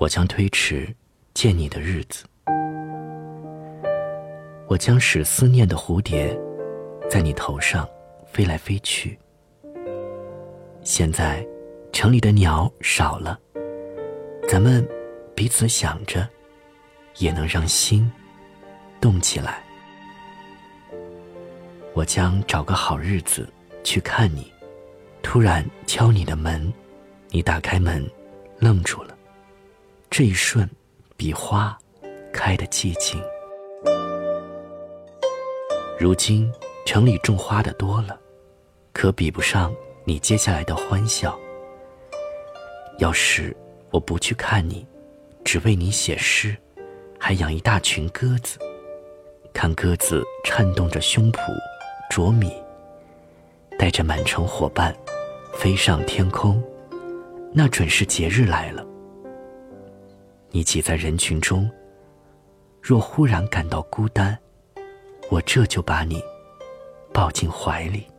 我将推迟见你的日子。我将使思念的蝴蝶在你头上飞来飞去。现在城里的鸟少了，咱们彼此想着，也能让心动起来。我将找个好日子去看你，突然敲你的门，你打开门，愣住了。这一瞬，比花开的寂静。如今城里种花的多了，可比不上你接下来的欢笑。要是我不去看你，只为你写诗，还养一大群鸽子，看鸽子颤动着胸脯啄米，带着满城伙伴飞上天空，那准是节日来了。你挤在人群中，若忽然感到孤单，我这就把你抱进怀里。